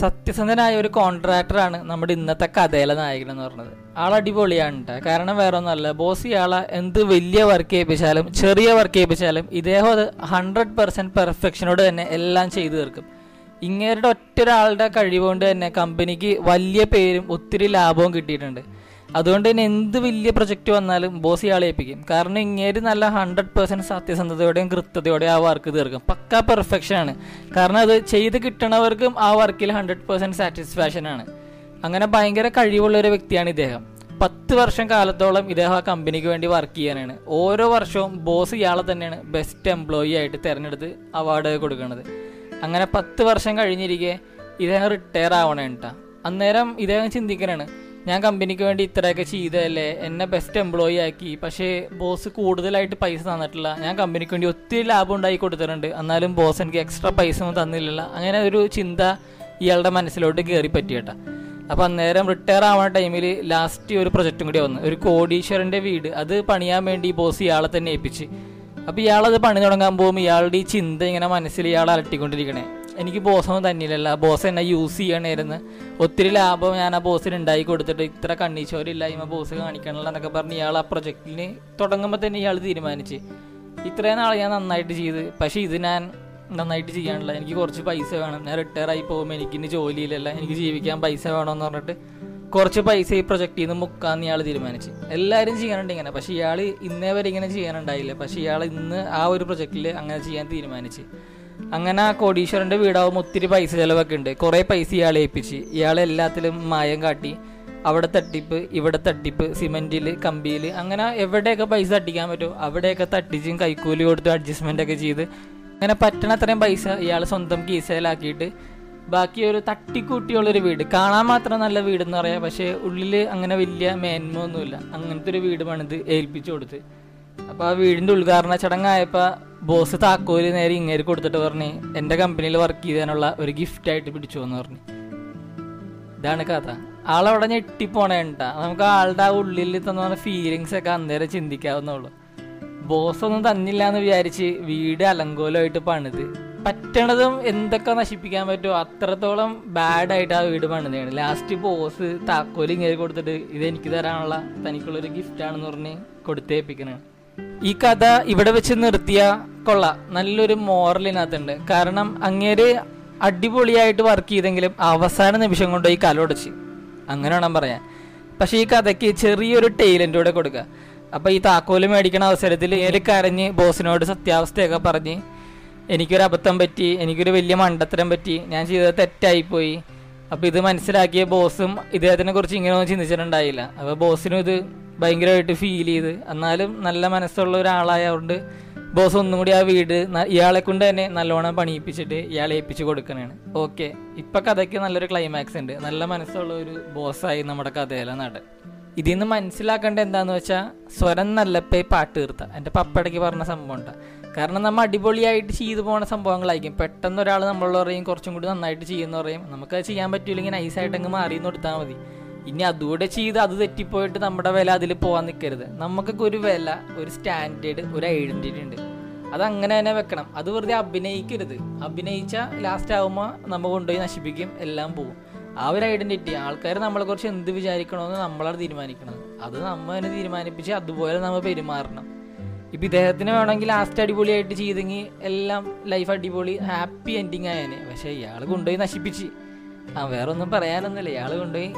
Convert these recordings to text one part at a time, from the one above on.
സത്യസന്ധനായ ഒരു കോൺട്രാക്ടറാണ് നമ്മുടെ ഇന്നത്തെ കഥയിലെ നായകൻ എന്ന് പറഞ്ഞത്. ആൾ അടിപൊളിയാണ് കാരണം വേറെ ഒന്നല്ല ബോസ് ഇയാളെ എന്ത് വലിയ വർക്ക് ചെയ്യിപ്പിച്ചാലും ചെറിയ വർക്ക് ചെയ്യിപ്പിച്ചാലും ഇദ്ദേഹം അത് ഹൺഡ്രഡ് പെർസെന്റ് പെർഫെക്ഷനോട് തന്നെ എല്ലാം ചെയ്തു തീർക്കും. ഇങ്ങേരുടെ ഒറ്റ ഒരാളുടെ കഴിവുകൊണ്ട് തന്നെ കമ്പനിക്ക് വലിയ പേരും ഒത്തിരി ലാഭവും കിട്ടിയിട്ടുണ്ട്. അതുകൊണ്ട് തന്നെ എന്ത് വലിയ പ്രൊജക്റ്റ് വന്നാലും ബോസ് ഇയാളെ ഏൽപ്പിക്കും. കാരണം ഇങ്ങേര് നല്ല ഹൺഡ്രഡ് പെർസെന്റ് സത്യസന്ധതയോടെയും കൃത്യതയോടെയും ആ വർക്ക് തീർക്കും. പക്ക പെർഫെക്ഷൻ ആണ്. കാരണം അത് ചെയ്ത് കിട്ടണവർക്കും ആ വർക്കിൽ ഹൺഡ്രഡ് പെർസെന്റ് സാറ്റിസ്ഫാക്ഷൻ ആണ്. അങ്ങനെ ഭയങ്കര കഴിവുള്ള ഒരു വ്യക്തിയാണ് ഇദ്ദേഹം. പത്ത് വർഷം കാലത്തോളം ഇദ്ദേഹം ആ കമ്പനിക്ക് വേണ്ടി വർക്ക് ചെയ്യാനാണ്. ഓരോ വർഷവും ബോസ് ഇയാളെ തന്നെയാണ് ബെസ്റ്റ് എംപ്ലോയി ആയിട്ട് തിരഞ്ഞെടുത്ത് അവാർഡ് കൊടുക്കുന്നത് അങ്ങനെ പത്ത് വർഷം കഴിഞ്ഞിരിക്കെ ഇദ്ദേഹം റിട്ടയർ ആവണേട്ടാ. അന്നേരം ഇദ്ദേഹം ചിന്തിക്കണാണ് ഞാൻ കമ്പനിക്ക് വേണ്ടി ഇത്രയൊക്കെ ചെയ്തതല്ലേ? എന്നെ ബെസ്റ്റ് എംപ്ലോയി ആക്കി. പക്ഷേ ബോസ് കൂടുതലായിട്ട് പൈസ തന്നിട്ടില്ല. ഞാൻ കമ്പനിക്ക് വേണ്ടി ഒത്തിരി ലാഭം ഉണ്ടാക്കി കൊടുത്തിട്ടുണ്ട്. എന്നാലും ബോസ് എനിക്ക് എക്സ്ട്രാ പൈസ ഒന്നും തന്നില്ലല്ല. അങ്ങനെ ഒരു ചിന്ത ഇയാളുടെ മനസ്സിലോട്ട് കയറി പറ്റിയേട്ടാ അപ്പോൾ അന്നേരം റിട്ടയർ ആവുന്ന ടൈമിൽ ലാസ്റ്റ് ഒരു പ്രൊജക്റ്റും കൂടി വന്നു. ഒരു കോടീശ്വരന്റെ വീട്. അത് പണിയാൻ വേണ്ടി ബോസ് ഇയാളെ തന്നെ ഏൽപ്പിച്ച്. അപ്പോൾ ഇയാളത് പണി തുടങ്ങാൻ പോകുമ്പോൾ ഇയാളുടെ ഈ ചിന്ത ഇങ്ങനെ മനസ്സിൽ ഇയാൾ അലട്ടിക്കൊണ്ടിരിക്കണേ. എനിക്ക് ബോസൊന്നും തന്നില്ലല്ല. ബോസ് എന്നെ യൂസ് ചെയ്യണമായിരുന്നു ഒത്തിരി ലാഭം ഞാൻ ആ ബോസിന് ഉണ്ടാക്കി കൊടുത്തിട്ട് ഇത്ര കണ്ണീച്ചോരില്ലായ്മ ബോസ് കാണിക്കണമല്ലോ എന്നൊക്കെ പറഞ്ഞ് ഇയാൾ ആ പ്രൊജക്റ്റിന് തുടങ്ങുമ്പോൾ തന്നെ ഇയാൾ തീരുമാനിച്ച്. ഇത്രയും നാൾ ഞാൻ നന്നായിട്ട് ചെയ്ത്. പക്ഷേ ഇത് ഞാൻ നന്നായിട്ട് ചെയ്യാനുള്ള എനിക്ക് കുറച്ച് പൈസ വേണം. ഞാൻ റിട്ടയർ ആയി പോകുമ്പോൾ എനിക്കിന് ജോലിയിലല്ല. എനിക്ക് ജീവിക്കാൻ പൈസ വേണമെന്ന് പറഞ്ഞിട്ട് കുറച്ച് പൈസ ഈ പ്രൊജക്റ്റിൽ നിന്ന് മുക്കാന്ന് ഇയാൾ തീരുമാനിച്ചു. എല്ലാവരും ചെയ്യാനുണ്ട് ഇങ്ങനെ. പക്ഷേ ഇയാൾ ഇന്നേ വരെ ഇങ്ങനെ ചെയ്യാനുണ്ടായില്ല. പക്ഷേ ഇയാൾ ഇന്ന് ആ ഒരു പ്രൊജക്റ്റിൽ അങ്ങനെ ചെയ്യാൻ തീരുമാനിച്ചു. അങ്ങനെ ആ കോടീശ്വരന്റെ വീടാവുമ്പോൾ ഒത്തിരി പൈസ ചിലവൊക്കെ ഉണ്ട്. കുറേ പൈസ ഇയാളെ ഏൽപ്പിച്ച്. ഇയാളെ എല്ലാത്തിലും മായം കാട്ടി. അവിടെ തട്ടിപ്പ് ഇവിടെ തട്ടിപ്പ് സിമെന്റിൽ കമ്പിയിൽ അങ്ങനെ എവിടെയൊക്കെ പൈസ തട്ടിക്കാൻ പറ്റുമോ അവിടെയൊക്കെ തട്ടിച്ചും കൈക്കൂലി കൊടുത്ത് അഡ്ജസ്റ്റ്മെന്റ് ഒക്കെ ചെയ്ത് അങ്ങനെ പറ്റണ അത്രയും പൈസ ഇയാൾ സ്വന്തം കീസയിലാക്കിയിട്ട് ബാക്കി ഒരു തട്ടിക്കൂട്ടിയുള്ളൊരു വീട്. കാണാൻ മാത്രം നല്ല വീട് എന്ന് പറയാം. പക്ഷേ ഉള്ളിൽ അങ്ങനെ വലിയ മേന്മ ഒന്നുമില്ല അങ്ങനത്തെ ഒരു വീട് പണിത് ഏൽപ്പിച്ചു കൊടുത്ത്. അപ്പൊ ആ വീടിന്റെ ഉദ്ഘാടന ചടങ്ങായപ്പോ ബോസ് താക്കോൽ നേരെ ഇങ്ങേര് കൊടുത്തിട്ട് പറഞ്ഞ് എന്റെ കമ്പനിയിൽ വർക്ക് ചെയ്താനുള്ള ഒരു ഗിഫ്റ്റ് ആയിട്ട് പിടിച്ചു എന്ന് പറഞ്ഞു. ഇതാണ് കഥ. ആളവിടെ ഞെട്ടിപ്പോണേണ്ട നമുക്ക് ആളുടെ ആ ഉള്ളിൽ തന്ന ഫീലിങ്സ് ഒക്കെ അന്നേരം ചിന്തിക്കാവുന്നുള്ളൂ ബോസ് ഒന്നും തന്നില്ല എന്ന് വിചാരിച്ച് വീട് അലങ്കോലമായിട്ട് പണിത്. പറ്റണതും എന്തൊക്കെ നശിപ്പിക്കാൻ പറ്റുമോ അത്രത്തോളം ബാഡ് ആയിട്ട് ആ വീട് പണിതാണ്. ലാസ്റ്റ് ബോസ് താക്കോൽ ഇങ്ങനെ കൊടുത്തിട്ട് ഇത് എനിക്ക് തരാനുള്ള തനിക്കുള്ളൊരു ഗിഫ്റ്റ് ആണെന്ന് പറഞ്ഞ് കൊടുത്തേപ്പിക്കണേ. ഈ കഥ ഇവിടെ വെച്ച് നിർത്തിയ കൊള്ളാം നല്ലൊരു മോറലിനകത്തുണ്ട് കാരണം അങ്ങേര് അടിപൊളിയായിട്ട് വർക്ക് ചെയ്തെങ്കിലും അവസാന നിമിഷം കൊണ്ട് ഈ കലോടച്ച് അങ്ങനെ വേണം പറയാൻ. പക്ഷെ ഈ കഥയ്ക്ക് ചെറിയൊരു ടൈലന്റ് കൂടെ കൊടുക്കുക അപ്പോൾ ഈ താക്കോൽ മേടിക്കണ അവസരത്തിൽ ഏറെ കരഞ്ഞ് ബോസിനോട് സത്യാവസ്ഥയൊക്കെ പറഞ്ഞ് എനിക്കൊരു അബദ്ധം പറ്റി എനിക്കൊരു വലിയ മണ്ടത്തരം പറ്റി ഞാൻ ചെയ്തത് തെറ്റായിപ്പോയി. അപ്പോൾ ഇത് മനസ്സിലാക്കിയ ബോസും ഇദ്ദേഹത്തിനെ കുറിച്ച് ഇങ്ങനെയൊന്നും ചിന്തിച്ചിട്ടുണ്ടായില്ല. അപ്പോൾ ബോസിനും ഇത് ഭയങ്കരമായിട്ട് ഫീൽ ചെയ്ത് എന്നാലും നല്ല മനസ്സുള്ള ഒരാളായതുകൊണ്ട് ബോസ് ഒന്നും കൂടി ആ വീട് ഇയാളെ കൊണ്ട് തന്നെ നല്ലോണം പണിയിപ്പിച്ചിട്ട് ഇയാളെ ഏൽപ്പിച്ചു കൊടുക്കണാണ്. ഓക്കെ ഇപ്പൊ കഥയ്ക്ക് നല്ലൊരു ക്ലൈമാക്സ് ഉണ്ട്. നല്ല മനസ്സുള്ള ഒരു ബോസായി നമ്മുടെ കഥയിലെ നടൻ. ഇതിൽ നിന്ന് മനസ്സിലാക്കേണ്ട എന്താന്ന് വെച്ചാൽ സ്വരം നല്ലപ്പേ പാട്ട് തീർത്ത. എന്റെ പപ്പടയ്ക്ക് പറഞ്ഞ സംഭവം ഉണ്ടാ? കാരണം നമ്മൾ അടിപൊളിയായിട്ട് ചെയ്തു പോകുന്ന സംഭവങ്ങളായിരിക്കും. പെട്ടെന്ന് ഒരാൾ നമ്മളോട് പറയും കുറച്ചും കൂടി നന്നായിട്ട് ചെയ്യുന്ന പറയും. നമുക്കത് ചെയ്യാൻ പറ്റൂലെങ്കിൽ നൈസായിട്ട് അങ്ങ് മാറി കൊടുത്താൽ മതി. ഇനി അതുകൂടെ ചെയ്ത് അത് തെറ്റിപ്പോയിട്ട് നമ്മുടെ വില അതിൽ പോകാൻ നിൽക്കരുത് നമുക്കൊക്കെ ഒരു വില ഒരു സ്റ്റാൻഡേർഡ് ഒരു ഐഡന്റിറ്റി ഉണ്ട്. അത് അങ്ങനെ തന്നെ വെക്കണം. അത് വെറുതെ അഭിനയിക്കരുത്. അഭിനയിച്ച ലാസ്റ്റ് ആകുമ്പോൾ നമ്മൾ കൊണ്ടുപോയി നശിപ്പിക്കും എല്ലാം പോകും ആ ഒരു ഐഡന്റിറ്റി ആൾക്കാർ നമ്മളെ കുറിച്ച് എന്ത് വിചാരിക്കണമെന്ന് നമ്മളാണ് തീരുമാനിക്കണം അത് നമ്മൾ തന്നെ തീരുമാനിപ്പിച്ച് അതുപോലെ നമ്മൾ പെരുമാറണം. ഇപ്പം ഇദ്ദേഹത്തിന് വേണമെങ്കിൽ ലാസ്റ്റ് അടിപൊളിയായിട്ട് ചെയ്തെങ്കിൽ എല്ലാം ലൈഫ് അടിപൊളി ഹാപ്പി എൻഡിങ് ആയേനെ. പക്ഷേ ഇയാൾ കൊണ്ടുപോയി നശിപ്പിച്ച്. ആ വേറെ ഒന്നും പറയാനൊന്നുമില്ല. ഇയാൾ കൊണ്ടുപോയി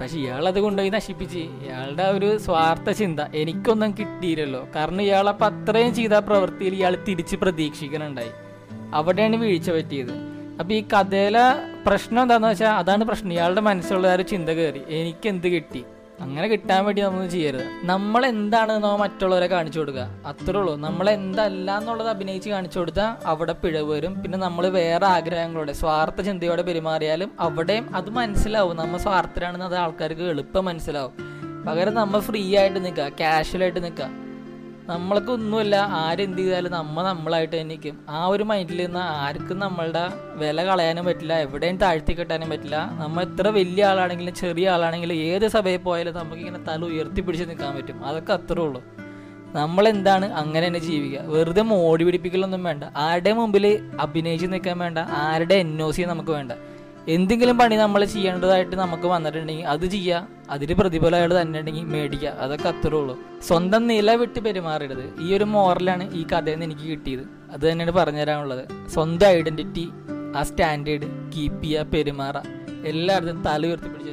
പക്ഷെ ഇയാൾ അത് കൊണ്ടുപോയി നശിപ്പിച്ച്. ഇയാളുടെ ഒരു സ്വാർത്ഥ ചിന്ത എനിക്കൊന്നും കിട്ടിയില്ലല്ലോ. കാരണം ഇയാളപ്പം അത്രയും ചെയ്ത പ്രവൃത്തിയിൽ ഇയാൾ തിരിച്ച് പ്രതീക്ഷിക്കുന്നുണ്ടായി. അവിടെയാണ് വീഴ്ച പറ്റിയത്. അപ്പൊ ഈ കഥയിലെ പ്രശ്നം എന്താണെന്ന് വെച്ചാൽ അതാണ് പ്രശ്നം. ഇയാളുടെ മനസ്സിലുള്ള ആ ഒരു ചിന്ത കയറി. എനിക്ക് എന്ത് കിട്ടി? അങ്ങനെ കിട്ടാൻ വേണ്ടി നമ്മൾ ചെയ്യരുത്. നമ്മൾ എന്താണ് എന്താണെന്നോ മറ്റുള്ളവരെ കാണിച്ചു കൊടുക്കുക? അത്രേ ഉള്ളൂ. നമ്മൾ എന്തല്ല എന്നുള്ളത് അഭിനയിച്ച് കാണിച്ചു കൊടുത്താൽ അവിടെ പിഴവ് വരും. പിന്നെ നമ്മൾ വേറെ ആഗ്രഹങ്ങളോടെ സ്വാർത്ഥ ചിന്തയോടെ പെരുമാറിയാലും അവിടെയും അത് മനസ്സിലാവും. നമ്മൾ സ്വാർത്ഥരാണെന്ന് അത് ആൾക്കാർക്ക് എളുപ്പം മനസ്സിലാവും. പകരം നമ്മൾ ഫ്രീ ആയിട്ട് നിൽക്കുക കാഷ്വലായിട്ട് നിൽക്കുക. നമ്മൾക്ക് ഒന്നുമില്ല. ആരെന്ത് ചെയ്താലും നമ്മ നമ്മളായിട്ട് തന്നെ നിൽക്കും ആ ഒരു മൈൻഡിൽ നിന്ന് ആർക്കും നമ്മളുടെ വില കളയാനും പറ്റില്ല. എവിടെയും താഴ്ത്തി കെട്ടാനും പറ്റില്ല. നമ്മൾ എത്ര വലിയ ആളാണെങ്കിലും ചെറിയ ആളാണെങ്കിലും ഏത് സഭയിൽ പോയാലും നമുക്ക് ഇങ്ങനെ തല ഉയർത്തി പിടിച്ച് നിൽക്കാൻ പറ്റും. അതൊക്കെ അത്രേ ഉള്ളൂ. നമ്മളെന്താണ് അങ്ങനെ തന്നെ ജീവിക്കുക. വെറുതെ മോടി പിടിപ്പിക്കലൊന്നും വേണ്ട. ആരുടെ മുമ്പിൽ അഭിനയിച്ച് നിൽക്കാൻ വേണ്ട. ആരുടെ എൻ ഒ സി നമുക്ക് വേണ്ട. എന്തെങ്കിലും പണി നമ്മൾ ചെയ്യേണ്ടതായിട്ട് നമുക്ക് വന്നിട്ടുണ്ടെങ്കിൽ അത് ചെയ്യുക അതിന് പ്രതിഫലം അയാൾ തന്നെ ഉണ്ടെങ്കിൽ മേടിക്കുക അതൊക്കെ അത്രേ ഉള്ളൂ. സ്വന്തം നില വിട്ട് പെരുമാറരുത്. ഈ ഒരു മോറലാണ് ഈ കഥയിൽ നിന്ന് എനിക്ക് കിട്ടിയത്. അത് തന്നെയാണ് പറഞ്ഞുതരാനുള്ളത്. സ്വന്തം ഐഡന്റിറ്റി ആ സ്റ്റാൻഡേർഡ് കീപ്പ് ചെയ്യുക പെരുമാറുക. എല്ലായിടത്തും തല ഉയർത്തിപ്പിടിച്ചു